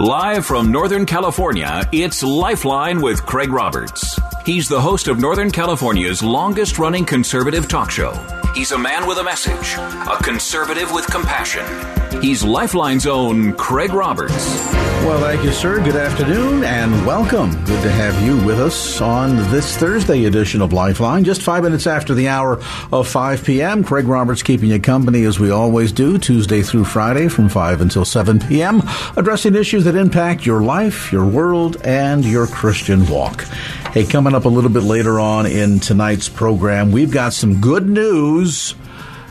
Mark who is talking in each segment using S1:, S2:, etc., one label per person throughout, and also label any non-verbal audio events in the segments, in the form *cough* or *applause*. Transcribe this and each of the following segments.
S1: Live from Northern California, it's Lifeline with Craig Roberts. He's the host of Northern California's longest running conservative talk show. He's a man with a message, a conservative with compassion. He's Lifeline's own Craig Roberts.
S2: Well, thank you, sir. Good afternoon and welcome. Good to have you with us on this Thursday edition of Lifeline. Just five minutes after the hour of 5 p.m. Craig Roberts keeping you company as we always do, Tuesday through Friday from 5 until 7 p.m., addressing issues that impact your life, your world, and your Christian walk. Hey, coming up a little bit later on in tonight's program, we've got some good news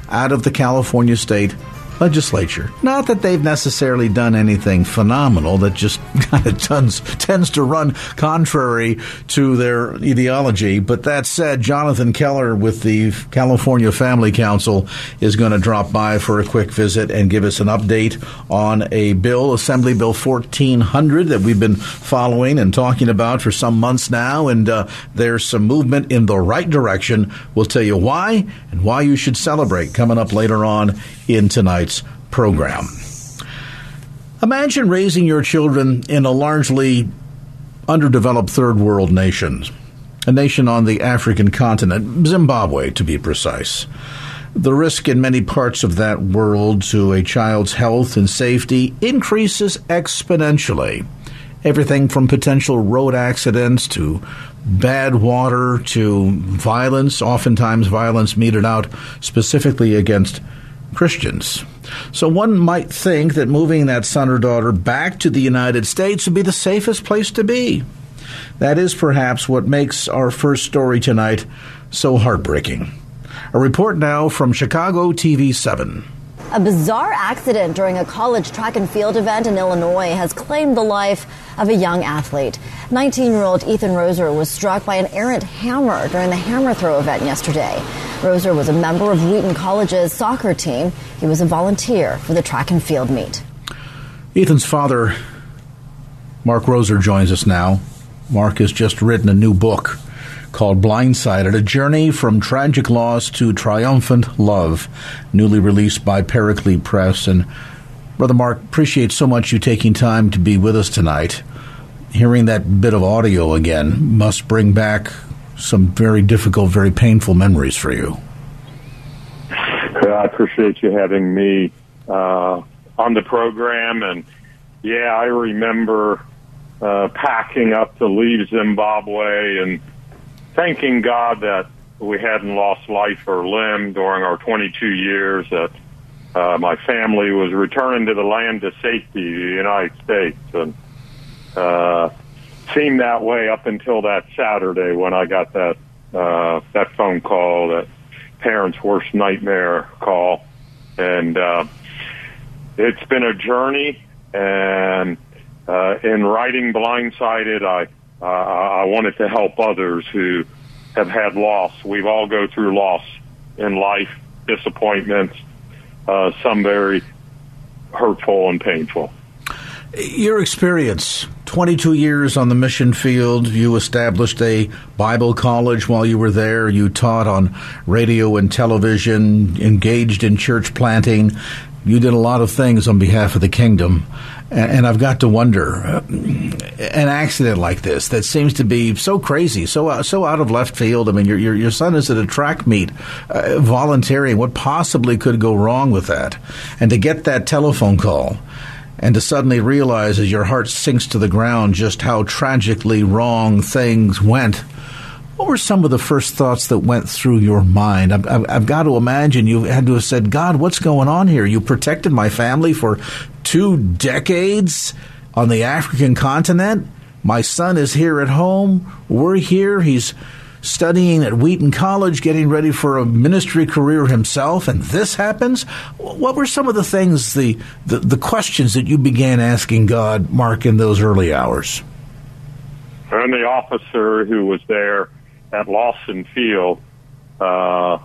S2: out of the California State legislature. Not that they've necessarily done anything phenomenal that just *laughs* kind of tends, tends to run contrary to their ideology. But that said, Jonathan Keller with the California Family Council is going to drop by for a quick visit and give us an update on a bill, Assembly Bill 1400, that we've been following and talking about for some months now. And uh, there's some movement in the right direction. We'll tell you why and why you should celebrate coming up later on in tonight's program. Imagine raising your children in a largely underdeveloped third world nation, a nation on the African continent, Zimbabwe to be precise. The risk in many parts of that world to a child's health and safety increases exponentially. Everything from potential road accidents to bad water to violence, oftentimes violence meted out specifically against Christians. So one might think that moving that son or daughter back to the United States would be the safest place to be. That is perhaps what makes our first story tonight so heartbreaking. A report now from Chicago TV 7.
S3: A bizarre accident during a college track and field event in Illinois has claimed the life of a young athlete. 19 year old Ethan Roser was struck by an errant hammer during the hammer throw event yesterday. Roser was a member of Wheaton College's soccer team. He was a volunteer for the track and field meet.
S2: Ethan's father, Mark Roser, joins us now. Mark has just written a new book called Blindsided A Journey from Tragic Loss to Triumphant Love, newly released by Paraclete Press. And Brother Mark, appreciate so much you taking time to be with us tonight. Hearing that bit of audio again must bring back some very difficult, very painful memories for you.
S4: I appreciate you having me uh, on the program. And yeah, I remember uh, packing up to leave Zimbabwe and thanking God that we hadn't lost life or limb during our 22 years, that uh, my family was returning to the land of safety, the United States. And uh, seemed that way up until that Saturday when I got that uh, that phone call, that parents' worst nightmare call, and uh, it's been a journey. And uh, in writing Blindsided, I uh, I wanted to help others who have had loss. We've all go through loss in life, disappointments, uh, some very hurtful and painful.
S2: Your experience 22 years on the mission field. You established a Bible college while you were there. You taught on radio and television, engaged in church planting. You did a lot of things on behalf of the kingdom. And, I've got to wonder uh, an accident like this that seems to be so crazy, so uh, so out of left field. I mean, your your, your son is at a track meet, uh, volunteering. What possibly could go wrong with that? And to get that telephone call and to suddenly realize as your heart sinks to the ground just how tragically wrong things went. What were some of the first thoughts that went through your mind? I've, I've, got to imagine you had to have said, God, what's going on here? You protected my family for two decades on the African continent. My son is here at home. We're here. He's studying at Wheaton College, getting ready for a ministry career himself, and this happens. What were some of the things, the, the, the questions that you began asking God, Mark, in those early hours?
S4: And the officer who was there at Lawson Field uh,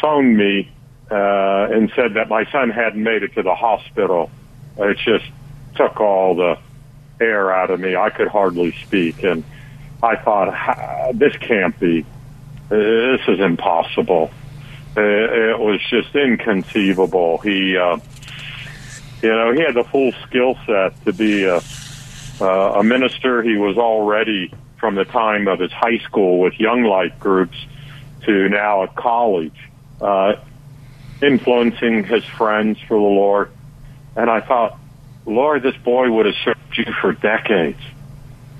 S4: phoned me uh, and said that my son hadn't made it to the hospital. It just took all the air out of me. I could hardly speak, and I thought, this can't be. This is impossible. It was just inconceivable. He, uh, you know, he had the full skill set to be a, uh, a minister. He was already from the time of his high school with young life groups to now at college, uh, influencing his friends for the Lord. And I thought, Lord, this boy would have served you for decades.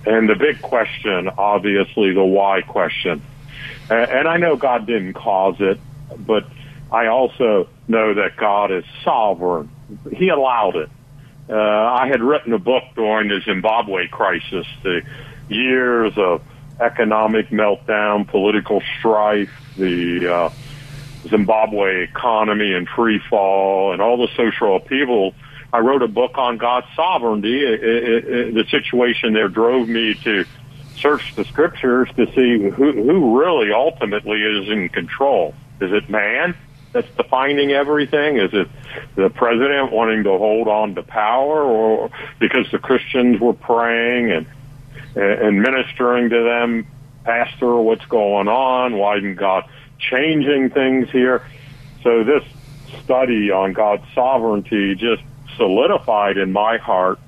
S4: And the big question, obviously, the why question. And I know God didn't cause it, but I also know that God is sovereign. He allowed it. Uh, I had written a book during the Zimbabwe crisis, the years of economic meltdown, political strife, the uh, Zimbabwe economy and free fall, and all the social upheaval. I wrote a book on God's sovereignty. It, it, it, the situation there drove me to search the scriptures to see who, who really ultimately is in control. Is it man that's defining everything? Is it the president wanting to hold on to power, or because the Christians were praying and and ministering to them, Pastor, what's going on? Why isn't God changing things here? So this study on God's sovereignty just solidified in my heart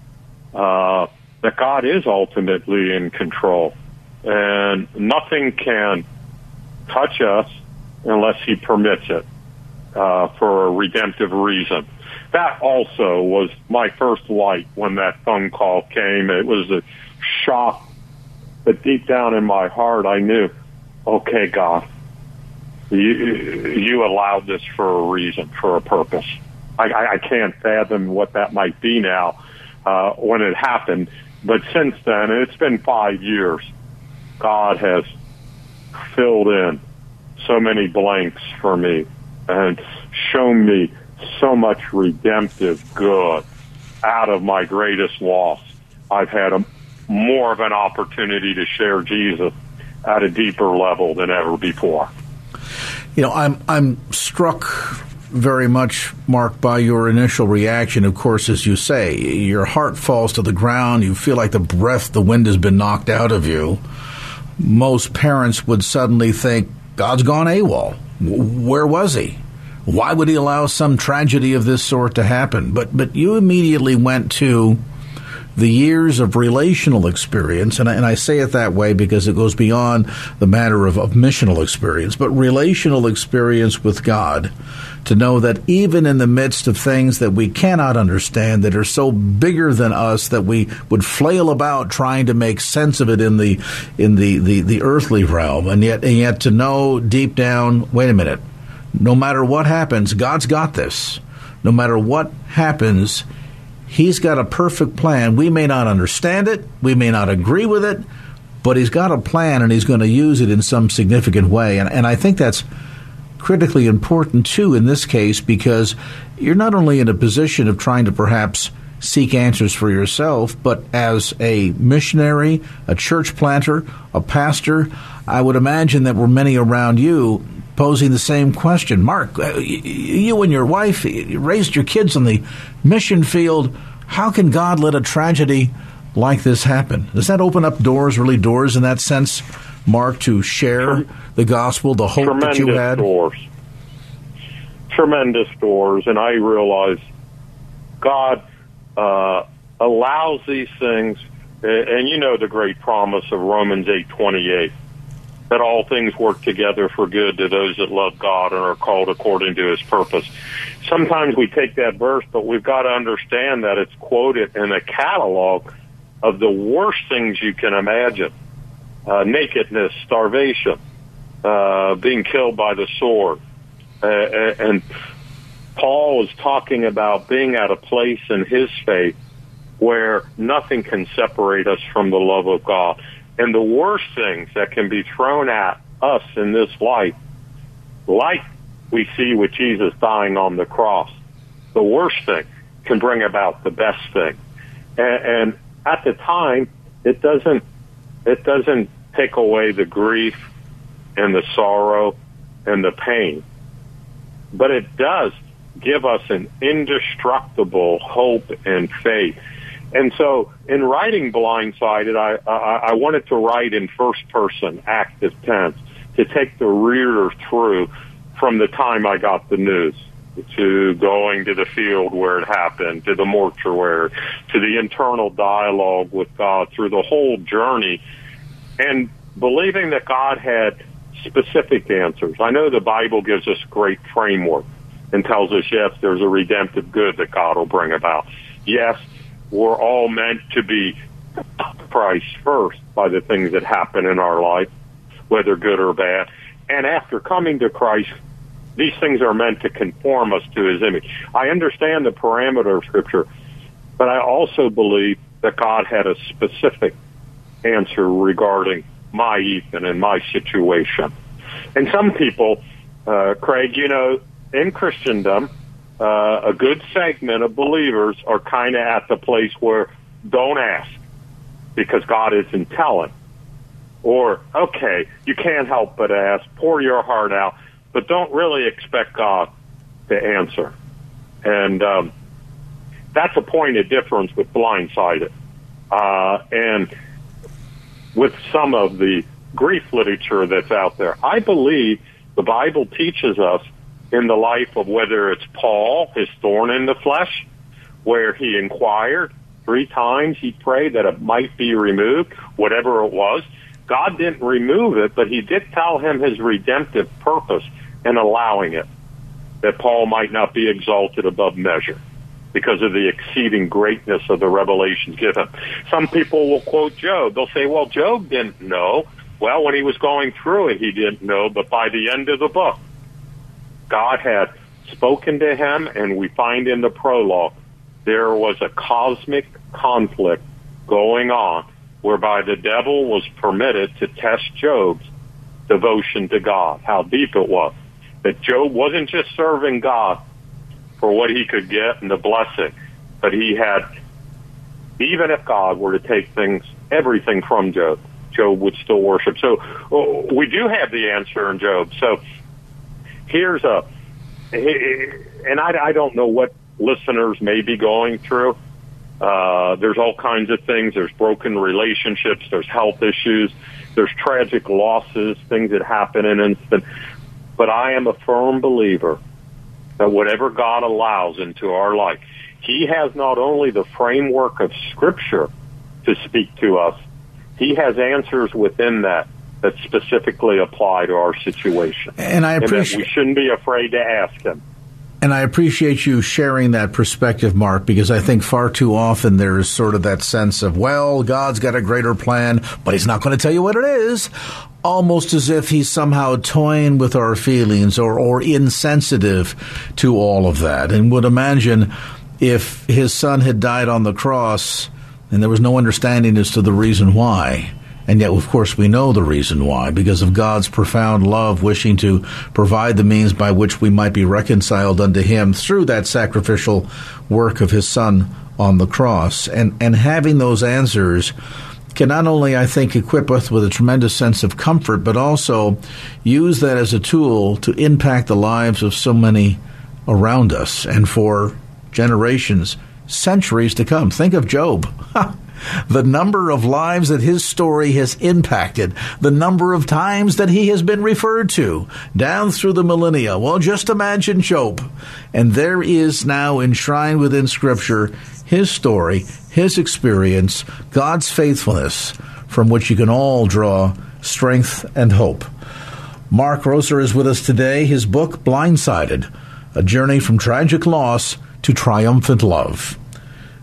S4: uh, that God is ultimately in control, and nothing can touch us unless He permits it uh, for a redemptive reason. That also was my first light when that phone call came. It was a shock, but deep down in my heart, I knew, okay, God, you, you allowed this for a reason, for a purpose. I, I can't fathom what that might be now uh, when it happened. But since then, it's been five years, God has filled in so many blanks for me and shown me so much redemptive good out of my greatest loss. I've had more of an opportunity to share Jesus at a deeper level than ever before.
S2: You know, I'm I'm struck very much, Mark, by your initial reaction. Of course, as you say, your heart falls to the ground. You feel like the breath, the wind has been knocked out of you. Most parents would suddenly think, God's gone AWOL. Where was he? Why would he allow some tragedy of this sort to happen? But but you immediately went to the years of relational experience, and I, and I say it that way because it goes beyond the matter of, of missional experience, but relational experience with God to know that even in the midst of things that we cannot understand, that are so bigger than us that we would flail about trying to make sense of it in the in the, the, the earthly realm, and yet and yet to know deep down, wait a minute, no matter what happens, God's got this. No matter what happens, He's got a perfect plan. We may not understand it, we may not agree with it, but He's got a plan and He's going to use it in some significant way. And, and I think that's critically important, too, in this case, because you're not only in a position of trying to perhaps seek answers for yourself, but as a missionary, a church planter, a pastor, I would imagine that were many around you posing the same question. Mark, uh, you and your wife raised your kids on the mission field. How can God let a tragedy like this happen? Does that open up doors, really doors in that sense, Mark, to share the gospel, the hope
S4: Tremendous
S2: that you had?
S4: Doors. Tremendous doors, and I realize God uh, allows these things, and you know the great promise of Romans eight twenty eight that all things work together for good to those that love God and are called according to his purpose. Sometimes we take that verse, but we've got to understand that it's quoted in a catalog of the worst things you can imagine. Uh, nakedness, starvation, uh, being killed by the sword. Uh, and Paul is talking about being at a place in his faith where nothing can separate us from the love of God. And the worst things that can be thrown at us in this life, like we see with Jesus dying on the cross, the worst thing can bring about the best thing. And, and at the time, it doesn't it doesn't take away the grief and the sorrow and the pain, but it does give us an indestructible hope and faith. And so, in writing Blindsided, I, I, I wanted to write in first person, active tense, to take the reader through from the time I got the news to going to the field where it happened, to the mortuary, to the internal dialogue with God through the whole journey, and believing that God had specific answers. I know the Bible gives us great framework and tells us, yes, there's a redemptive good that God will bring about. Yes, we're all meant to be Christ first by the things that happen in our life, whether good or bad. And after coming to Christ, these things are meant to conform us to his image. I understand the parameter of Scripture, but I also believe that God had a specific answer regarding my Ethan and my situation. And some people, uh, Craig, you know, in Christendom, uh, a good segment of believers are kind of at the place where don't ask because God isn't telling. Or, okay, you can't help but ask, pour your heart out, but don't really expect God to answer. And um, that's a point of difference with blindsided. Uh, and with some of the grief literature that's out there, I believe the Bible teaches us in the life of whether it's Paul, his thorn in the flesh, where he inquired three times, he prayed that it might be removed, whatever it was. God didn't remove it, but he did tell him his redemptive purpose in allowing it, that Paul might not be exalted above measure because of the exceeding greatness of the revelations given. Some people will quote Job. They'll say, well, Job didn't know. Well, when he was going through it, he didn't know, but by the end of the book, God had spoken to him, and we find in the prologue there was a cosmic conflict going on whereby the devil was permitted to test Job's devotion to God, how deep it was. That Job wasn't just serving God for what he could get and the blessing, but he had, even if God were to take things, everything from Job, Job would still worship. So oh, we do have the answer in Job. So here's a, and I, I don't know what listeners may be going through. Uh, there's all kinds of things. There's broken relationships. There's health issues. There's tragic losses, things that happen in instant. But I am a firm believer that whatever God allows into our life, He has not only the framework of Scripture to speak to us, He has answers within that that specifically apply to our situation.
S2: And I appreciate
S4: and we shouldn't be afraid to ask him.
S2: And I appreciate you sharing that perspective, Mark, because I think far too often there is sort of that sense of, well, God's got a greater plan, but He's not going to tell you what it is. Almost as if He's somehow toying with our feelings or, or insensitive to all of that. And would imagine if His Son had died on the cross and there was no understanding as to the reason why and yet, of course, we know the reason why, because of God's profound love, wishing to provide the means by which we might be reconciled unto Him through that sacrificial work of His Son on the cross. And, and having those answers can not only, I think, equip us with a tremendous sense of comfort, but also use that as a tool to impact the lives of so many around us and for generations, centuries to come. Think of Job. *laughs* the number of lives that his story has impacted, the number of times that he has been referred to down through the millennia. Well, just imagine Job. And there is now enshrined within Scripture his story, his experience, God's faithfulness, from which you can all draw strength and hope. Mark Roser is with us today. His book, Blindsided A Journey from Tragic Loss to Triumphant Love.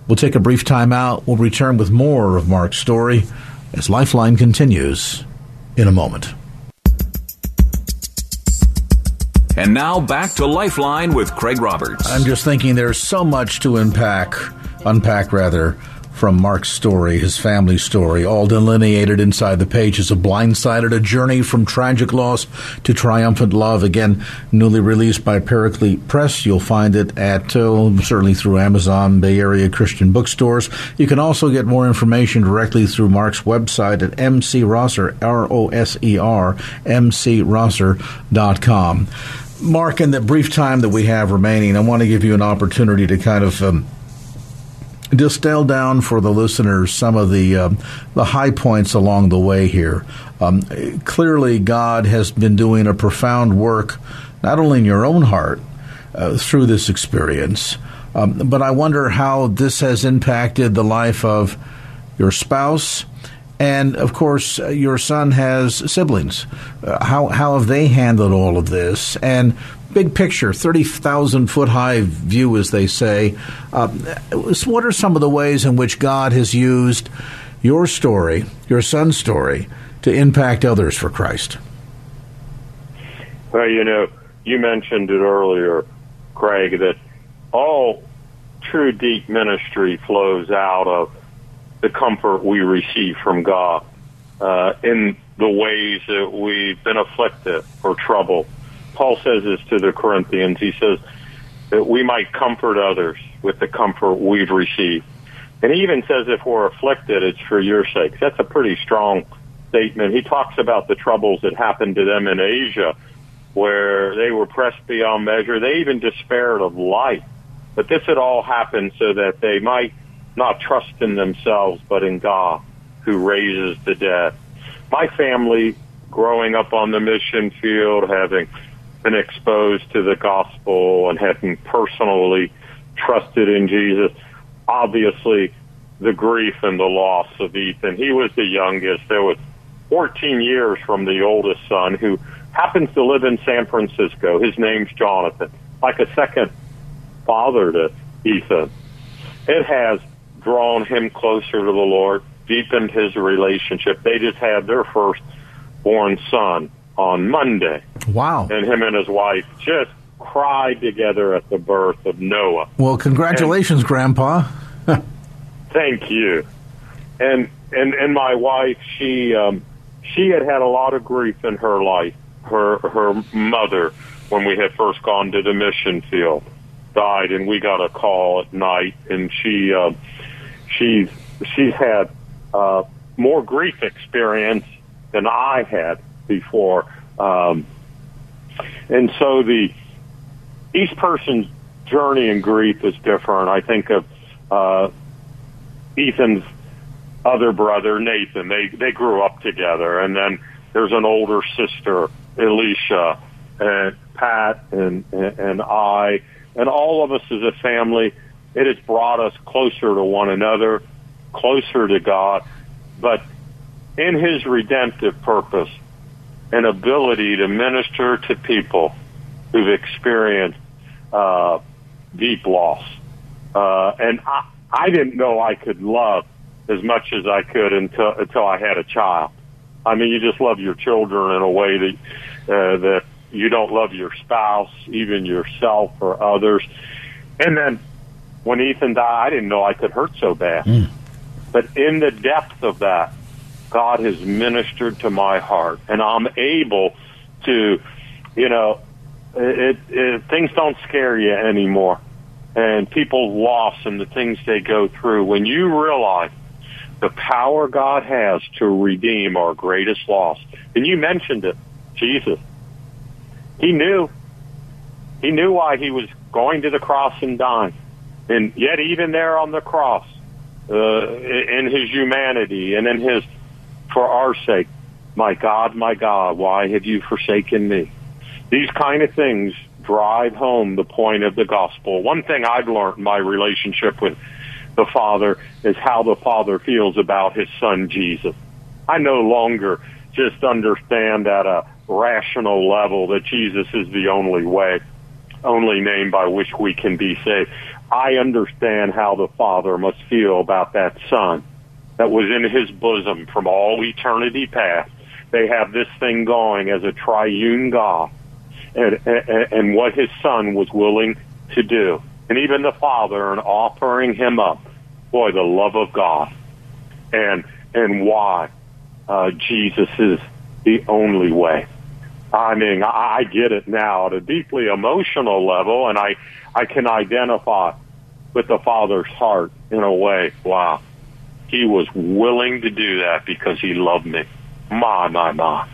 S2: We'll take a brief time out. We'll return with more of Mark's story as Lifeline continues in a moment.
S1: And now back to Lifeline with Craig Roberts.
S2: I'm just thinking there's so much to unpack, unpack rather, from Mark's story, his family story, all delineated inside the pages of Blindsided, a journey from tragic loss to triumphant love. Again, newly released by Paraclete Press. You'll find it at, uh, certainly through Amazon, Bay Area Christian bookstores. You can also get more information directly through Mark's website at mcrosser, R-O-S-E-R, markroser.com. Mark, in the brief time that we have remaining, I want to give you an opportunity to kind of um, distill down for the listeners some of the um, the high points along the way here. Um, clearly, God has been doing a profound work, not only in your own heart uh, through this experience, um, but I wonder how this has impacted the life of your spouse. And of course, uh, your son has siblings. Uh, how how have they handled all of this? And big picture, 30,000 foot high view, as they say. Uh, what are some of the ways in which God has used your story, your son's story, to impact others for Christ?
S4: Well, you know, you mentioned it earlier, Craig, that all true deep ministry flows out of the comfort we receive from God uh, in the ways that we've been afflicted or troubled Paul says this to the Corinthians. He says that we might comfort others with the comfort we've received. And he even says if we're afflicted, it's for your sake. That's a pretty strong statement. He talks about the troubles that happened to them in Asia where they were pressed beyond measure. They even despaired of life. But this had all happened so that they might not trust in themselves, but in God who raises the dead. My family growing up on the mission field, having been exposed to the gospel and having personally trusted in Jesus. Obviously, the grief and the loss of Ethan. He was the youngest. There was 14 years from the oldest son who happens to live in San Francisco. His name's Jonathan, like a second father to Ethan. It has drawn him closer to the Lord, deepened his relationship. They just had their first born son on Monday.
S2: Wow.
S4: And him and his wife just cried together at the birth of Noah.
S2: Well, congratulations, and, Grandpa. *laughs*
S4: thank you. And and and my wife, she um, she had had a lot of grief in her life. Her her mother, when we had first gone to the mission field, died, and we got a call at night, and she uh, she's she's had uh, more grief experience than I had before. Um, and so the each person's journey in grief is different. I think of uh, Ethan's other brother Nathan. They they grew up together, and then there's an older sister Alicia, and Pat, and and I, and all of us as a family. It has brought us closer to one another, closer to God, but in His redemptive purpose, an ability to minister to people who've experienced uh, deep loss. Uh, and I, I didn't know I could love as much as I could until until I had a child. I mean, you just love your children in a way that uh, that you don't love your spouse, even yourself or others. And then when Ethan died, I didn't know I could hurt so bad. Mm. But in the depth of that, God has ministered to my heart, and I'm able to, you know, it, it, things don't scare you anymore, and people loss and the things they go through. When you realize the power God has to redeem our greatest loss, and you mentioned it, Jesus. He knew. He knew why he was going to the cross and dying. And yet, even there on the cross, uh, in his humanity and in his for our sake. My God, my God, why have you forsaken me? These kind of things drive home the point of the gospel. One thing I've learned in my relationship with the Father is how the Father feels about his Son Jesus. I no longer just understand at a rational level that Jesus is the only way, only name by which we can be saved. I understand how the Father must feel about that Son that was in his bosom from all eternity past. They have this thing going as a triune God and, and, and what his son was willing to do. And even the Father in offering him up boy, the love of God and and why uh, Jesus is the only way. I mean, I, I get it now at a deeply emotional level, and I I can identify with the Father's heart in a way. Wow, He was willing to do that because He loved me. My, my, my.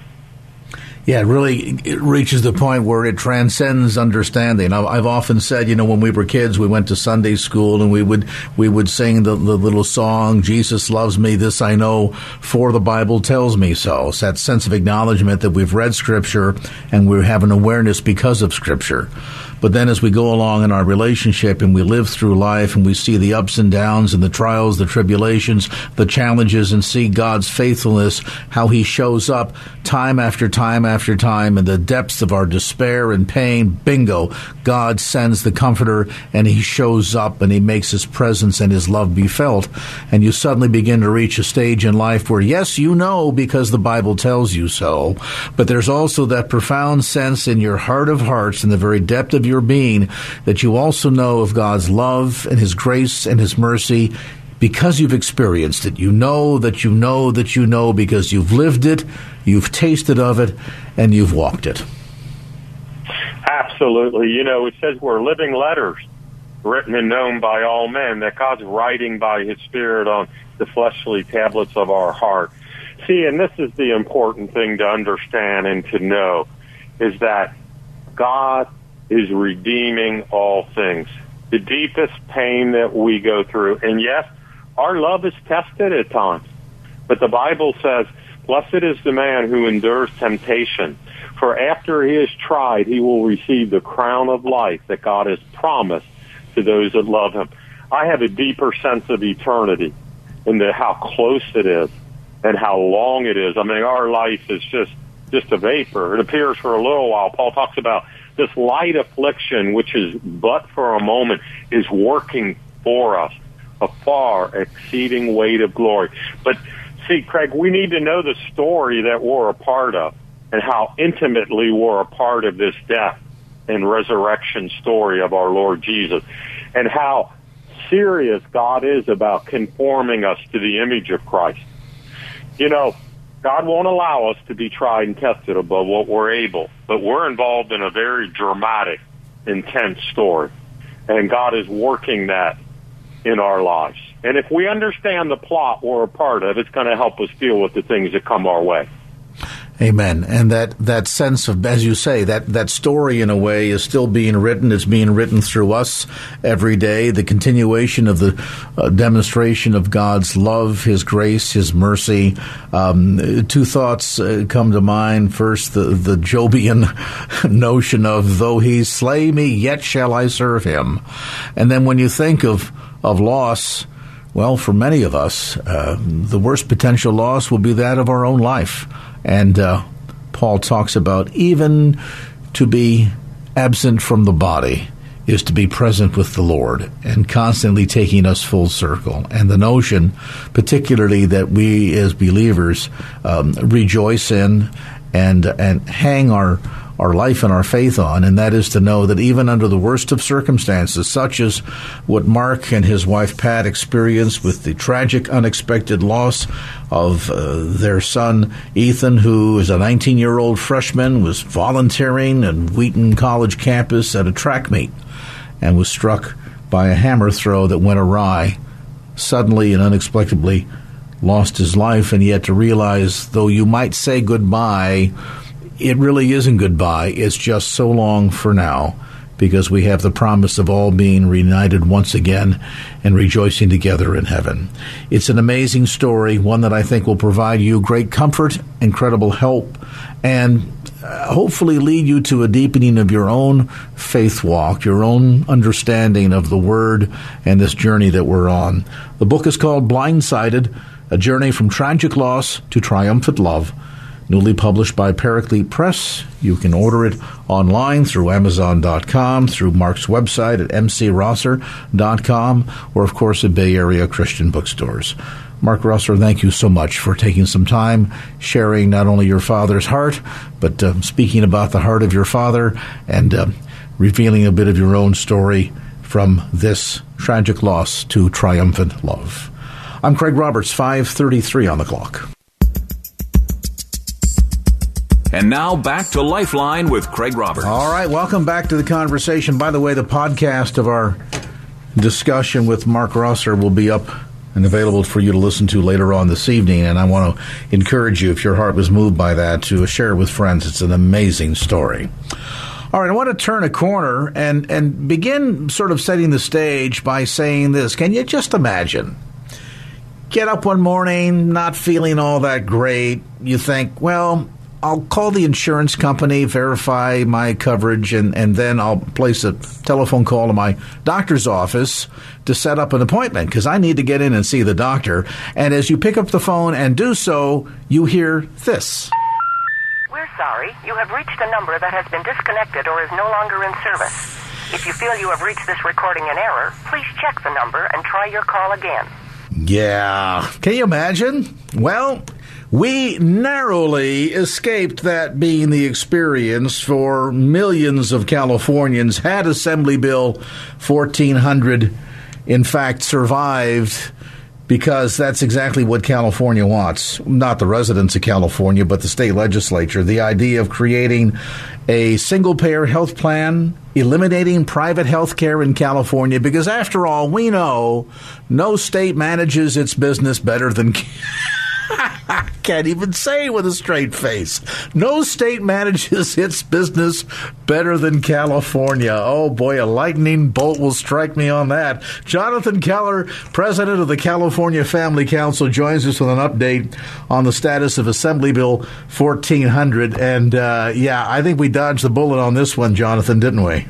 S2: Yeah, it really it reaches the point where it transcends understanding. I've often said, you know, when we were kids, we went to Sunday school and we would we would sing the, the little song, "Jesus loves me, this I know, for the Bible tells me so." It's that sense of acknowledgement that we've read Scripture and we have an awareness because of Scripture. But then as we go along in our relationship and we live through life and we see the ups and downs and the trials, the tribulations, the challenges and see God's faithfulness, how he shows up time after time after time in the depths of our despair and pain, bingo, God sends the comforter and he shows up and he makes his presence and his love be felt. And you suddenly begin to reach a stage in life where yes, you know because the Bible tells you so, but there's also that profound sense in your heart of hearts, in the very depth of your your being that you also know of God's love and His grace and His mercy because you've experienced it. You know that you know that you know because you've lived it, you've tasted of it, and you've walked it.
S4: Absolutely. You know, it says we're living letters written and known by all men, that God's writing by His Spirit on the fleshly tablets of our heart. See, and this is the important thing to understand and to know, is that God is redeeming all things. The deepest pain that we go through. And yes, our love is tested at times. But the Bible says, blessed is the man who endures temptation. For after he is tried, he will receive the crown of life that God has promised to those that love him. I have a deeper sense of eternity into how close it is and how long it is. I mean, our life is just, just a vapor. It appears for a little while. Paul talks about this light affliction, which is but for a moment, is working for us a far exceeding weight of glory. But see, Craig, we need to know the story that we're a part of and how intimately we're a part of this death and resurrection story of our Lord Jesus and how serious God is about conforming us to the image of Christ. You know, God won't allow us to be tried and tested above what we're able, but we're involved in a very dramatic, intense story. And God is working that in our lives. And if we understand the plot we're a part of, it's going to help us deal with the things that come our way.
S2: Amen. And that, that sense of, as you say, that, that story in a way is still being written. It's being written through us every day. The continuation of the uh, demonstration of God's love, His grace, His mercy. Um, two thoughts uh, come to mind. First, the, the Jobian *laughs* notion of, though He slay me, yet shall I serve Him. And then when you think of, of loss, well, for many of us, uh, the worst potential loss will be that of our own life. And uh, Paul talks about even to be absent from the body is to be present with the Lord and constantly taking us full circle. And the notion, particularly that we as believers um, rejoice in and and hang our our life and our faith on, and that is to know that even under the worst of circumstances, such as what Mark and his wife Pat experienced with the tragic, unexpected loss of uh, their son Ethan, who is a 19 year old freshman, was volunteering at Wheaton College campus at a track meet and was struck by a hammer throw that went awry, suddenly and unexpectedly lost his life, and yet to realize, though you might say goodbye, it really isn't goodbye. It's just so long for now because we have the promise of all being reunited once again and rejoicing together in heaven. It's an amazing story, one that I think will provide you great comfort, incredible help, and uh, hopefully lead you to a deepening of your own faith walk, your own understanding of the Word and this journey that we're on. The book is called Blindsided A Journey from Tragic Loss to Triumphant Love newly published by Paraclete Press. You can order it online through Amazon.com, through Mark's website at markroser.com, or of course at Bay Area Christian bookstores. Mark Roser, thank you so much for taking some time sharing not only your father's heart, but uh, speaking about the heart of your father and uh, revealing a bit of your own story from this tragic loss to triumphant love. I'm Craig Roberts, 533 on the clock.
S1: And now back to Lifeline with Craig Roberts.
S2: All right, welcome back to the conversation. By the way, the podcast of our discussion with Mark Roser will be up and available for you to listen to later on this evening. And I want to encourage you, if your heart was moved by that, to share it with friends. It's an amazing story. All right, I want to turn a corner and, and begin sort of setting the stage by saying this. Can you just imagine? Get up one morning, not feeling all that great. You think, well, I'll call the insurance company, verify my coverage, and, and then I'll place a telephone call to my doctor's office to set up an appointment because I need to get in and see the doctor. And as you pick up the phone and do so, you hear this.
S5: We're sorry. You have reached a number that has been disconnected or is no longer in service. If you feel you have reached this recording in error, please check the number and try your call again.
S2: Yeah. Can you imagine? Well, we narrowly escaped that being the experience for millions of Californians had Assembly Bill 1400 in fact survived because that's exactly what California wants. Not the residents of California, but the state legislature. The idea of creating a single payer health plan, eliminating private health care in California, because after all, we know no state manages its business better than. *laughs* *laughs* Can't even say with a straight face. No state manages its business better than California. Oh boy, a lightning bolt will strike me on that. Jonathan Keller, president of the California Family Council, joins us with an update on the status of Assembly Bill 1400. And uh, yeah, I think we dodged the bullet on this one, Jonathan, didn't we?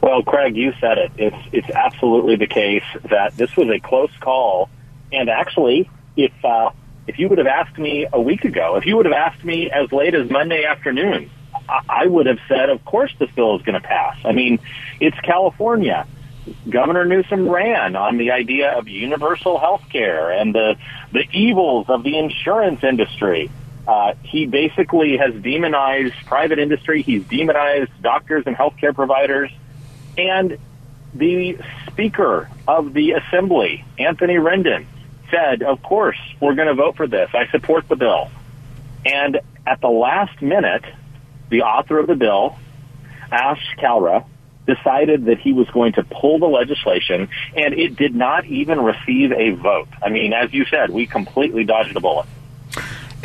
S6: Well, Craig, you said it. It's it's absolutely the case that this was a close call, and actually, if uh, if you would have asked me a week ago, if you would have asked me as late as Monday afternoon, I would have said, of course this bill is going to pass. I mean, it's California. Governor Newsom ran on the idea of universal health care and the, the evils of the insurance industry. Uh, he basically has demonized private industry. He's demonized doctors and healthcare providers. And the Speaker of the Assembly, Anthony Rendon, said, of course, we're going to vote for this. I support the bill. And at the last minute, the author of the bill, Ash Kalra, decided that he was going to pull the legislation, and it did not even receive a vote. I mean, as you said, we completely dodged a bullet.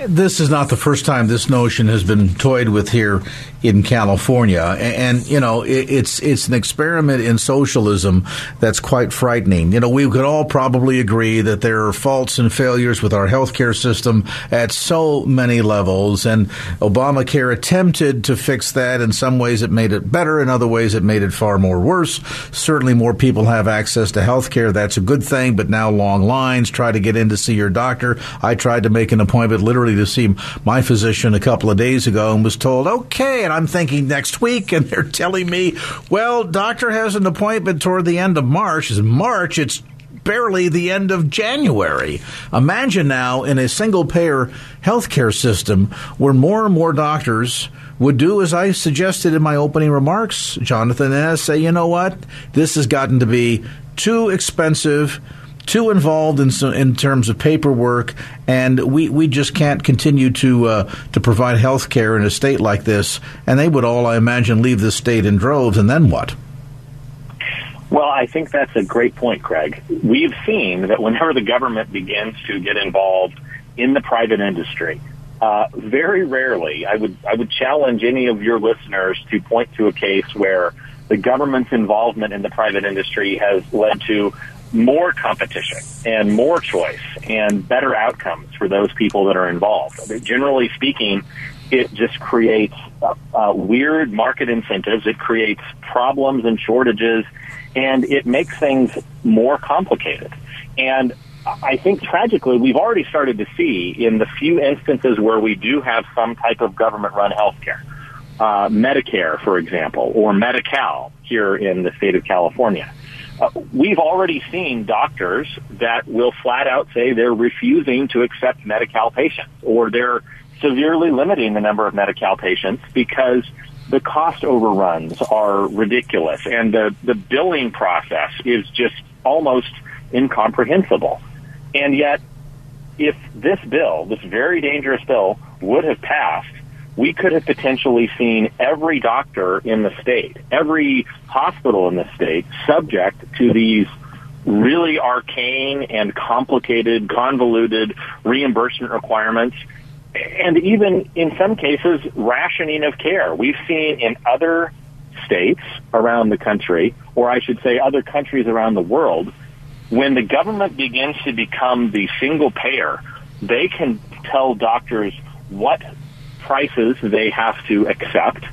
S2: This is not the first time this notion has been toyed with here in California, and, and you know it, it's it's an experiment in socialism that's quite frightening. You know, we could all probably agree that there are faults and failures with our healthcare system at so many levels, and Obamacare attempted to fix that. In some ways, it made it better. In other ways, it made it far more worse. Certainly, more people have access to healthcare. That's a good thing. But now, long lines. Try to get in to see your doctor. I tried to make an appointment literally to see my physician a couple of days ago and was told, okay, and I'm thinking next week, *laughs* and they're telling me, well, doctor has an appointment toward the end of March. It's March, it's barely the end of January. Imagine now in a single payer healthcare system where more and more doctors would do as I suggested in my opening remarks, Jonathan, and say, you know what? This has gotten to be too expensive too involved in in terms of paperwork, and we, we just can't continue to uh, to provide health care in a state like this. And they would all, I imagine, leave the state in droves. And then what?
S6: Well, I think that's a great point, Craig. We've seen that whenever the government begins to get involved in the private industry, uh, very rarely, I would I would challenge any of your listeners to point to a case where the government's involvement in the private industry has led to more competition and more choice and better outcomes for those people that are involved. Generally speaking, it just creates uh, uh, weird market incentives. It creates problems and shortages, and it makes things more complicated. And I think tragically, we've already started to see in the few instances where we do have some type of government-run healthcare, uh, Medicare, for example, or Medi-Cal here in the state of California uh, we've already seen doctors that will flat out say they're refusing to accept Medi-Cal patients or they're severely limiting the number of Medi-Cal patients because the cost overruns are ridiculous, and the the billing process is just almost incomprehensible. And yet, if this bill, this very dangerous bill, would have passed, we could have potentially seen every doctor in the state, every hospital in the state subject to these really arcane and complicated, convoluted reimbursement requirements and even in some cases rationing of care. We've seen in other states around the country, or I should say other countries around the world, when the government begins to become the single payer, they can tell doctors what prices they have to accept.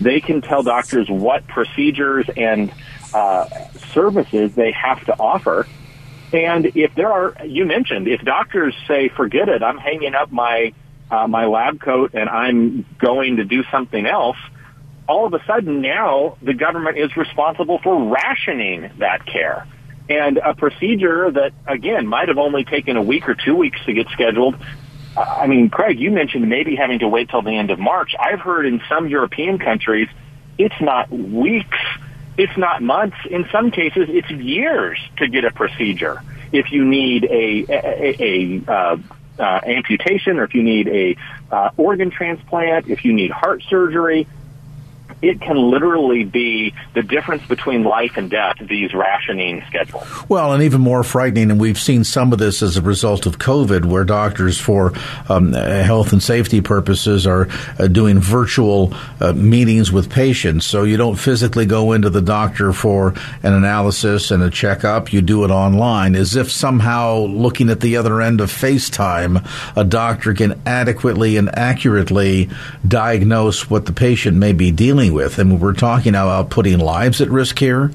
S6: They can tell doctors what procedures and uh, services they have to offer. And if there are, you mentioned, if doctors say, forget it, I'm hanging up my, uh, my lab coat and I'm going to do something else, all of a sudden now the government is responsible for rationing that care. And a procedure that, again, might have only taken a week or two weeks to get scheduled. I mean, Craig, you mentioned maybe having to wait till the end of March. I've heard in some European countries, it's not weeks, it's not months. In some cases, it's years to get a procedure. If you need a, a, a uh, uh, amputation or if you need a uh, organ transplant, if you need heart surgery, it can literally be the difference between life and death, these rationing schedules.
S2: Well, and even more frightening, and we've seen some of this as a result of COVID, where doctors, for um, health and safety purposes, are uh, doing virtual uh, meetings with patients. So you don't physically go into the doctor for an analysis and a checkup, you do it online, as if somehow looking at the other end of FaceTime, a doctor can adequately and accurately diagnose what the patient may be dealing with. And we're talking about putting lives at risk here.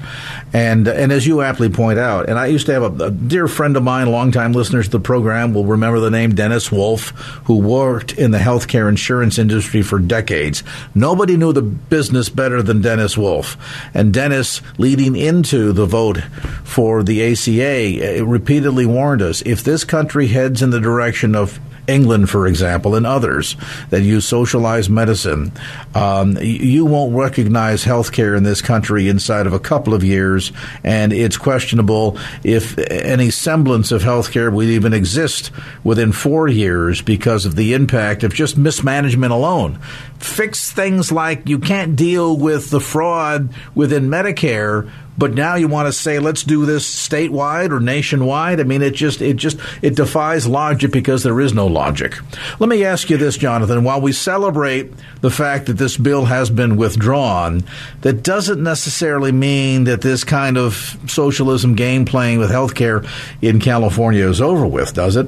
S2: And and as you aptly point out, and I used to have a, a dear friend of mine, longtime listeners to the program will remember the name Dennis Wolf, who worked in the healthcare insurance industry for decades. Nobody knew the business better than Dennis Wolf. And Dennis, leading into the vote for the ACA, repeatedly warned us if this country heads in the direction of England, for example, and others that use socialized medicine, um, you won't recognize healthcare in this country inside of a couple of years, and it's questionable if any semblance of healthcare would even exist within four years because of the impact of just mismanagement alone. Fix things like you can't deal with the fraud within Medicare but now you want to say let's do this statewide or nationwide. I mean, it just it just it defies logic because there is no logic. Let me ask you this, Jonathan. While we celebrate the fact that this bill has been withdrawn, that doesn't necessarily mean that this kind of socialism game playing with health care in California is over with, does it?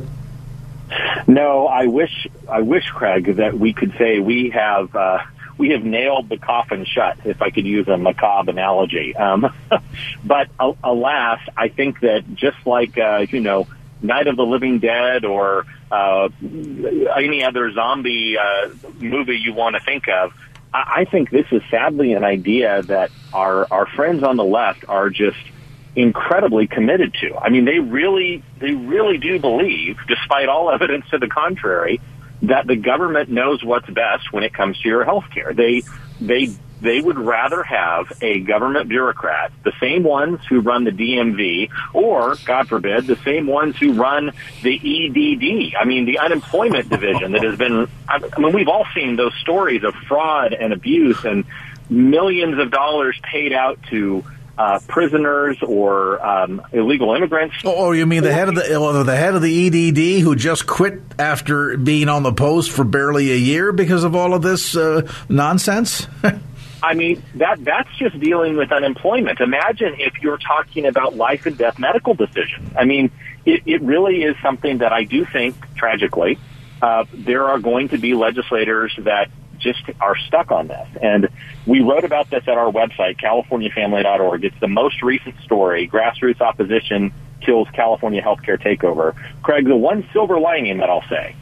S6: No, I wish I wish Craig that we could say we have. Uh, we have nailed the coffin shut, if I could use a macabre analogy. Um, *laughs* but alas, I think that just like, uh, you know, Night of the Living Dead or uh, any other zombie uh, movie you want to think of, I, I think this is sadly an idea that our, our friends on the left are just incredibly committed to. I mean, they really, they really do believe, despite all evidence to the contrary, that the government knows what's best when it comes to your health care. They, they, they would rather have a government bureaucrat, the same ones who run the DMV, or, God forbid, the same ones who run the EDD. I mean, the unemployment division that has been, I mean, we've all seen those stories of fraud and abuse and millions of dollars paid out to uh, prisoners or um, illegal immigrants.
S2: Oh, oh, you mean the head of the the head of the EDD who just quit after being on the post for barely a year because of all of this uh, nonsense? *laughs*
S6: I mean that that's just dealing with unemployment. Imagine if you're talking about life and death medical decisions. I mean, it, it really is something that I do think tragically uh, there are going to be legislators that just are stuck on this. And we wrote about this at our website, californiafamily.org. It's the most recent story. Grassroots opposition kills California healthcare takeover. Craig, the one silver lining that I'll say,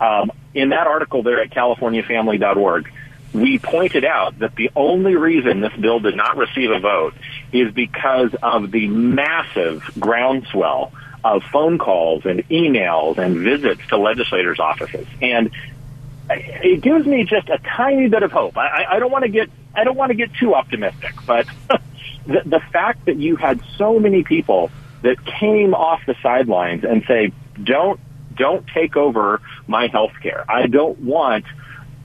S6: um, in that article there at californiafamily.org, we pointed out that the only reason this bill did not receive a vote is because of the massive groundswell of phone calls and emails and visits to legislators' offices. And it gives me just a tiny bit of hope. I, I don't want to get I don't want to get too optimistic, but *laughs* the, the fact that you had so many people that came off the sidelines and say, don't, don't take over my health care. I don't want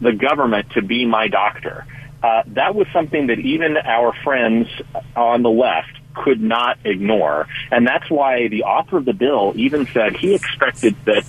S6: the government to be my doctor. Uh, that was something that even our friends on the left could not ignore. And that's why the author of the bill even said he expected that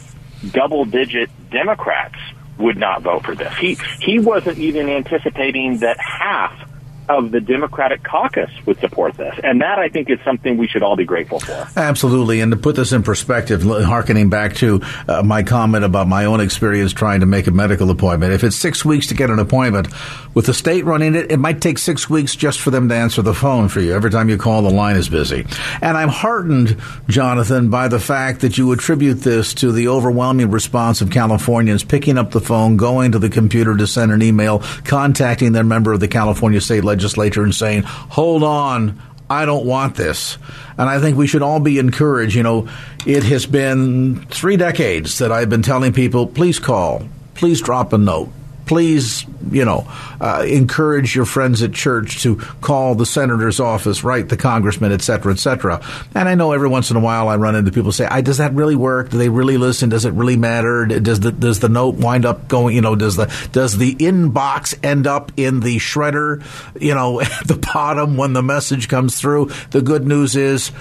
S6: double digit Democrats would not vote for this. He, he wasn't even anticipating that half of the Democratic caucus would support this. And that, I think, is something we should all be grateful for.
S2: Absolutely. And to put this in perspective, harkening back to uh, my comment about my own experience trying to make a medical appointment, if it's six weeks to get an appointment, with the state running it, it might take six weeks just for them to answer the phone for you. Every time you call, the line is busy. And I'm heartened, Jonathan, by the fact that you attribute this to the overwhelming response of Californians picking up the phone, going to the computer to send an email, contacting their member of the California State Legislature and saying, hold on, I don't want this. And I think we should all be encouraged. You know, it has been three decades that I've been telling people, please call, please drop a note, please, you know, uh, encourage your friends at church to call the senator's office, write the congressman, et cetera, et cetera. And I know every once in a while I run into people say, "I does that really work? Do they really listen? Does it really matter? Does the does the note wind up going? You know, does the does the inbox end up in the shredder? You know, *laughs* at the bottom when the message comes through? The good news is."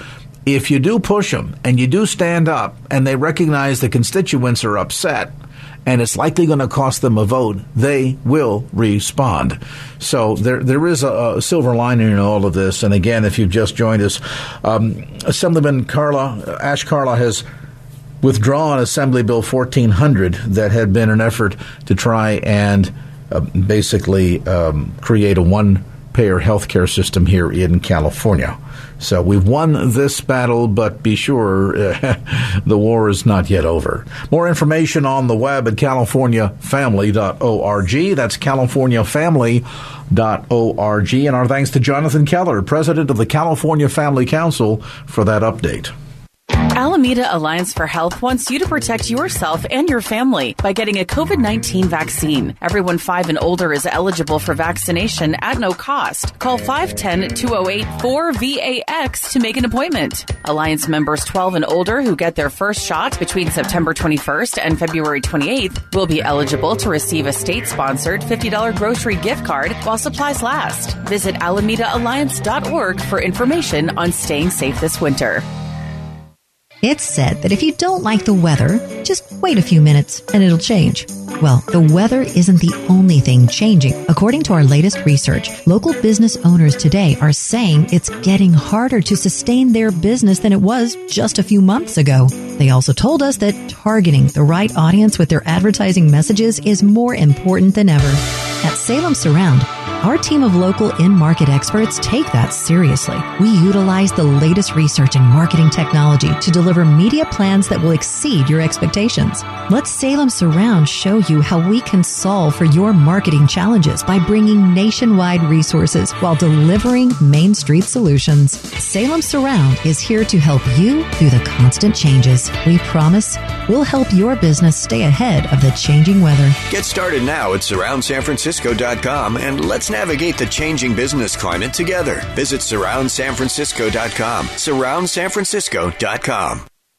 S2: If you do push them and you do stand up and they recognize the constituents are upset, and it's likely going to cost them a vote, they will respond. So there, there is a, a, silver lining in all of this. And again, if you've just joined us, um, Assemblyman Kalra Ash Kalra has withdrawn Assembly Bill 1400 that had been an effort to try and uh, basically um, create a one payer health care system here in California. So we've won this battle, but be sure *laughs* the war is not yet over. More information on the web at californiafamily.org. That's californiafamily.org. And our thanks to Jonathan Keller, president of the California Family Council, for that update.
S7: Alameda Alliance for Health wants you to protect yourself and your family by getting a COVID 19 vaccine. Everyone 5 and older is eligible for vaccination at no cost. Call 510 208 4VAX to make an appointment. Alliance members 12 and older who get their first shot between September 21st and February 28th will be eligible to receive a state sponsored $50 grocery gift card while supplies last. Visit AlamedaAlliance.org for information on staying safe this winter.
S8: It's said that if you don't like the weather, just wait a few minutes and it'll change. Well, the weather isn't the only thing changing. According to our latest research, local business owners today are saying it's getting harder to sustain their business than it was just a few months ago. They also told us that targeting the right audience with their advertising messages is more important than ever. At Salem Surround, our team of local in market experts take that seriously. We utilize the latest research in marketing technology to deliver media plans that will exceed your expectations. Let Salem Surround show you how we can solve for your marketing challenges by bringing nationwide resources while delivering Main Street solutions. Salem Surround is here to help you through the constant changes. We promise we'll help your business stay ahead of the changing weather.
S9: Get started now at surroundsanfrancisco.com and let's navigate the changing business climate together. Visit surroundsanfrancisco.com. Surroundsanfrancisco.com.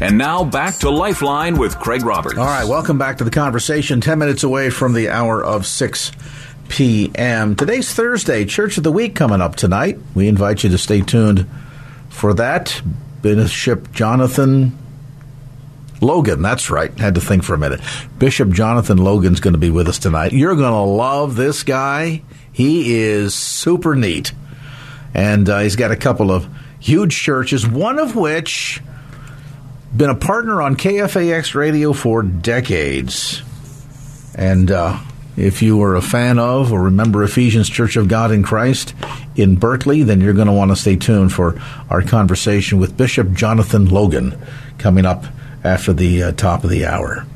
S1: And now back to Lifeline with Craig Roberts.
S2: All right, welcome back to the conversation. 10 minutes away from the hour of 6 p.m. Today's Thursday, Church of the Week coming up tonight. We invite you to stay tuned for that. Bishop Jonathan Logan, that's right. Had to think for a minute. Bishop Jonathan Logan's going to be with us tonight. You're going to love this guy. He is super neat. And uh, he's got a couple of huge churches, one of which been a partner on KFAX radio for decades. And uh, If you are a fan of or remember Ephesians Church of God in Christ in Berkeley, then you're going to want to stay tuned for our conversation with Bishop Jonathan Logan coming up after the uh, top of the hour.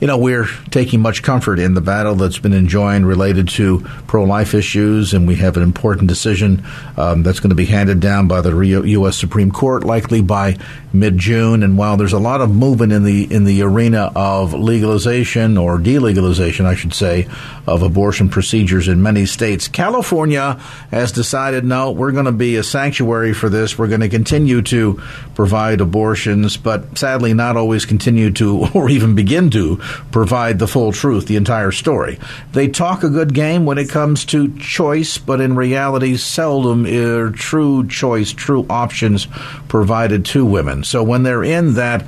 S2: You know, we're taking much comfort in the battle that's been enjoined related to pro life issues, and we have an important decision um, that's going to be handed down by the U.S. Supreme Court, likely by mid June. And while there's a lot of movement in the in the arena of legalization or delegalization, I should say, of abortion procedures in many states, California has decided no, we're going to be a sanctuary for this. We're going to continue to provide abortions, but sadly, not always continue to *laughs* or even begin to provide the full truth, the entire story. They talk a good game when it comes to choice, but in reality, seldom are true choice, true options provided to women. So when they're in that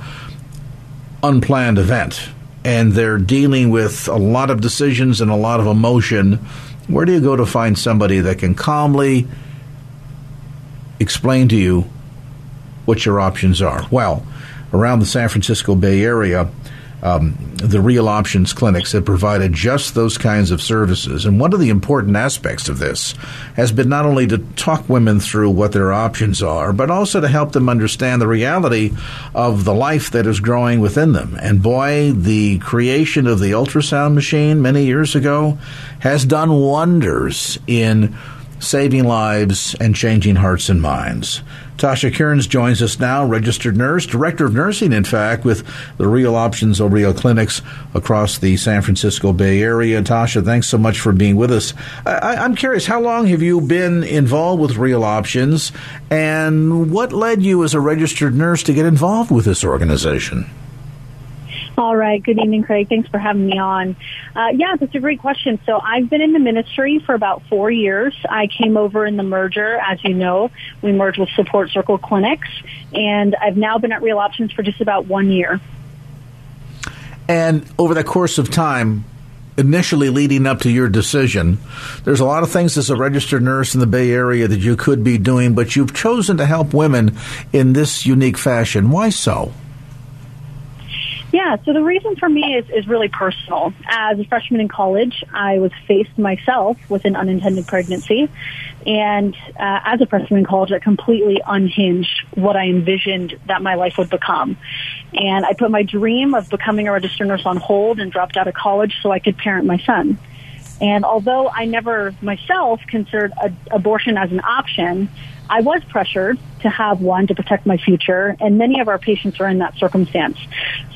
S2: unplanned event and they're dealing with a lot of decisions and a lot of emotion, where do you go to find somebody that can calmly explain to you what your options are? Well, around the San Francisco Bay Area, um, the Real Options clinics have provided just those kinds of services. And one of the important aspects of this has been not only to talk women through what their options are, but also to help them understand the reality of the life that is growing within them. And boy, the creation of the ultrasound machine many years ago has done wonders in saving lives and changing hearts and minds. Tasha Kearns joins us now, registered nurse, director of nursing, in fact, with the Real Options Real Clinics across the San Francisco Bay Area. Tasha, thanks so much for being with us. I, I'm curious, how long have you been involved with Real Options, and what led you as a registered nurse to get involved with this organization?
S10: All right. Good evening, Craig. Thanks for having me on. Uh, yeah, that's a great question. So I've been in the ministry for about four years. I came over in the merger, as you know. We merged with Support Circle Clinics, and I've now been at Real Options for just about one year.
S2: And over the course of time, initially leading up to your decision, there's a lot of things as a registered nurse in the Bay Area that you could be doing, but you've chosen to help women in this unique fashion. Why so?
S10: Yeah, so the reason for me is, is really personal. As a freshman in college, I was faced myself with an unintended pregnancy. And uh, as a freshman in college, that completely unhinged what I envisioned that my life would become. And I put my dream of becoming a registered nurse on hold and dropped out of college so I could parent my son. And although I never myself considered a, abortion as an option, I was pressured to have one to protect my future, and many of our patients are in that circumstance.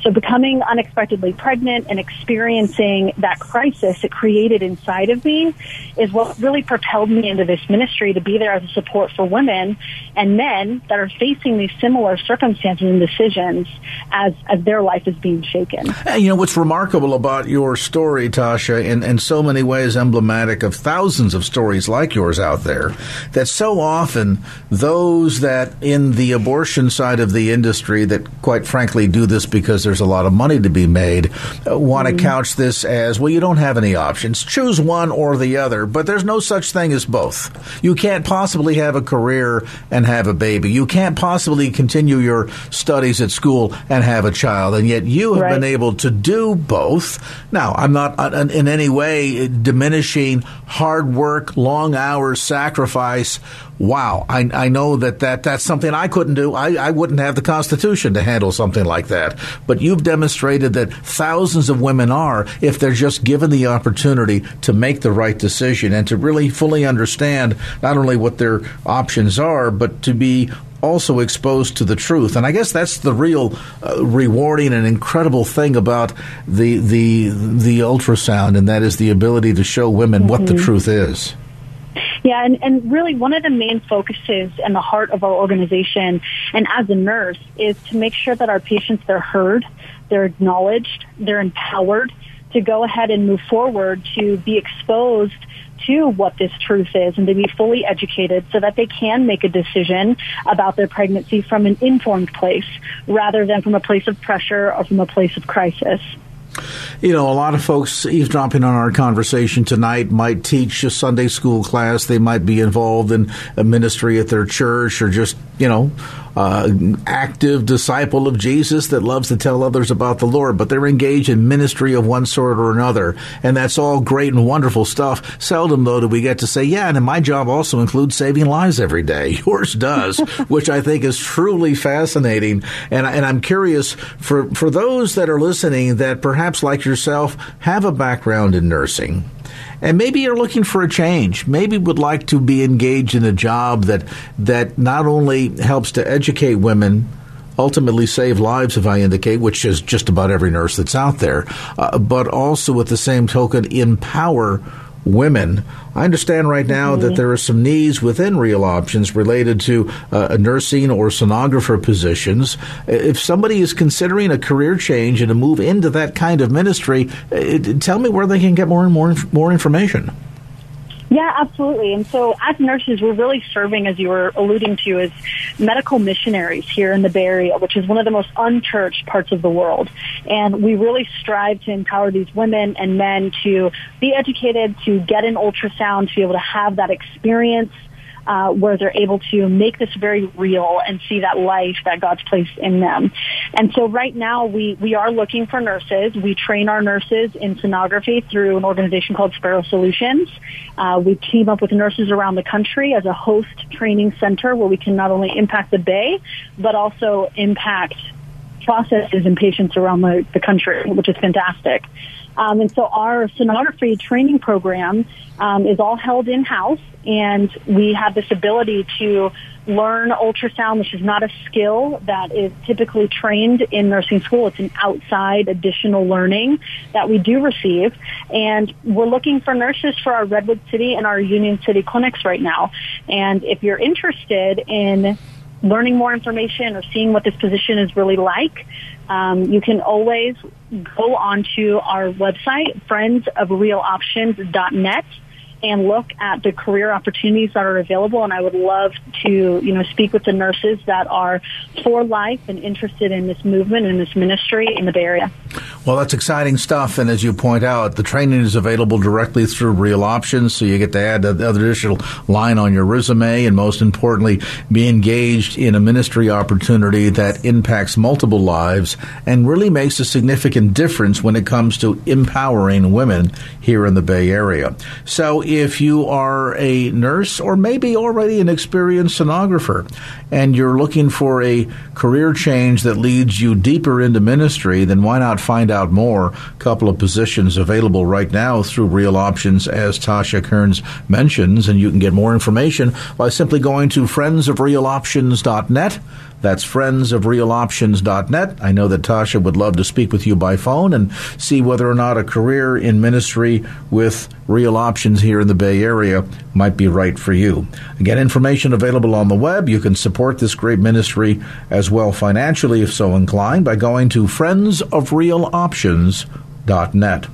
S10: So becoming unexpectedly pregnant and experiencing that crisis it created inside of me is what really propelled me into this ministry to be there as a support for women and men that are facing these similar circumstances and decisions as, as their life is being shaken.
S2: You know, what's remarkable about your story, Tasha, in, in so many ways emblematic of thousands of stories like yours out there, that so often those that in the abortion side of the industry that quite frankly do this because there's a lot of money to be made uh, want to mm-hmm. couch this as well you don't have any options choose one or the other but there's no such thing as both you can't possibly have a career and have a baby you can't possibly continue your studies at school and have a child and yet you have right. been able to do both now i'm not uh, in any way diminishing hard work long hours sacrifice wow, I, I know that, that that's something I couldn't do. I, I wouldn't have the Constitution to handle something like that. But you've demonstrated that thousands of women are if they're just given the opportunity to make the right decision and to really fully understand not only what their options are, but to be also exposed to the truth. And I guess that's the real uh, rewarding and incredible thing about the the the ultrasound, and that is the ability to show women mm-hmm. what the mm-hmm. truth is.
S10: Yeah, and, and really one of the main focuses and the heart of our organization and as a nurse is to make sure that our patients, they're heard, they're acknowledged, they're empowered to go ahead and move forward to be exposed to what this truth is and to be fully educated so that they can make a decision about their pregnancy from an informed place rather than from a place of pressure or from a place of crisis.
S2: You know, a lot of folks eavesdropping on our conversation tonight might teach a Sunday school class. They might be involved in a ministry at their church or just, you know, uh, active disciple of Jesus that loves to tell others about the Lord, but they're engaged in ministry of one sort or another. And that's all great and wonderful stuff. Seldom, though, do we get to say, yeah, and my job also includes saving lives every day. *laughs* Yours does, *laughs* which I think is truly fascinating. And, and I'm curious for, for those that are listening that perhaps like yourself have a background in nursing and maybe you're looking for a change. Maybe would like to be engaged in a job that that not only helps to educate women, ultimately save lives, if I indicate, which is just about every nurse that's out there, uh, but also at the same token empower women. I understand right now mm-hmm. that there are some needs within Real Options related to uh, nursing or sonographer positions. If somebody is considering a career change and a move into that kind of ministry, uh, tell me where they can get more and more more information.
S10: Yeah, absolutely. And so as nurses, we're really serving, as you were alluding to, as medical missionaries here in the Bay Area, which is one of the most unchurched parts of the world. And we really strive to empower these women and men to be educated, to get an ultrasound, to be able to have that experience uh, where they're able to make this very real and see that life that God's placed in them. And so right now we, we are looking for nurses. We train our nurses in sonography through an organization called Sparrow Solutions. Uh, we team up with nurses around the country as a host training center where we can not only impact the Bay, but also impact processes and patients around the, the country, which is fantastic. Um, and so our sonography training program um, is all held in house, and we have this ability to learn ultrasound, which is not a skill that is typically trained in nursing school. It's an outside additional learning that we do receive. And we're looking for nurses for our Redwood City and our Union City clinics right now. And if you're interested in learning more information or seeing what this position is really like, um, you can always go onto our website, friendsofrealoptions.net and look at the career opportunities that are available. And I would love to, you know, speak with the nurses that are for life and interested in this movement and this ministry in the Bay Area.
S2: Well, that's exciting stuff. And as you point out, the training is available directly through Real Options. So you get to add another additional line on your resume. And most importantly, be engaged in a ministry opportunity that impacts multiple lives and really makes a significant difference when it comes to empowering women here in the Bay Area. So if you are a nurse or maybe already an experienced sonographer and you're looking for a career change that leads you deeper into ministry, then why not find out more? A couple of positions available right now through Real Options, as Tasha Kearns mentions, and you can get more information by simply going to friendsofrealoptions.net. That's friendsofrealoptions.net. I know that Tasha would love to speak with you by phone and see whether or not a career in ministry with real options here in the Bay Area might be right for you. Again, information available on the web. You can support this great ministry as well financially if so inclined by going to friendsofrealoptions.net.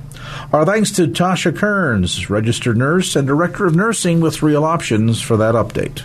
S2: Our thanks to Tasha Kearns, registered nurse and director of nursing with Real Options, for that update.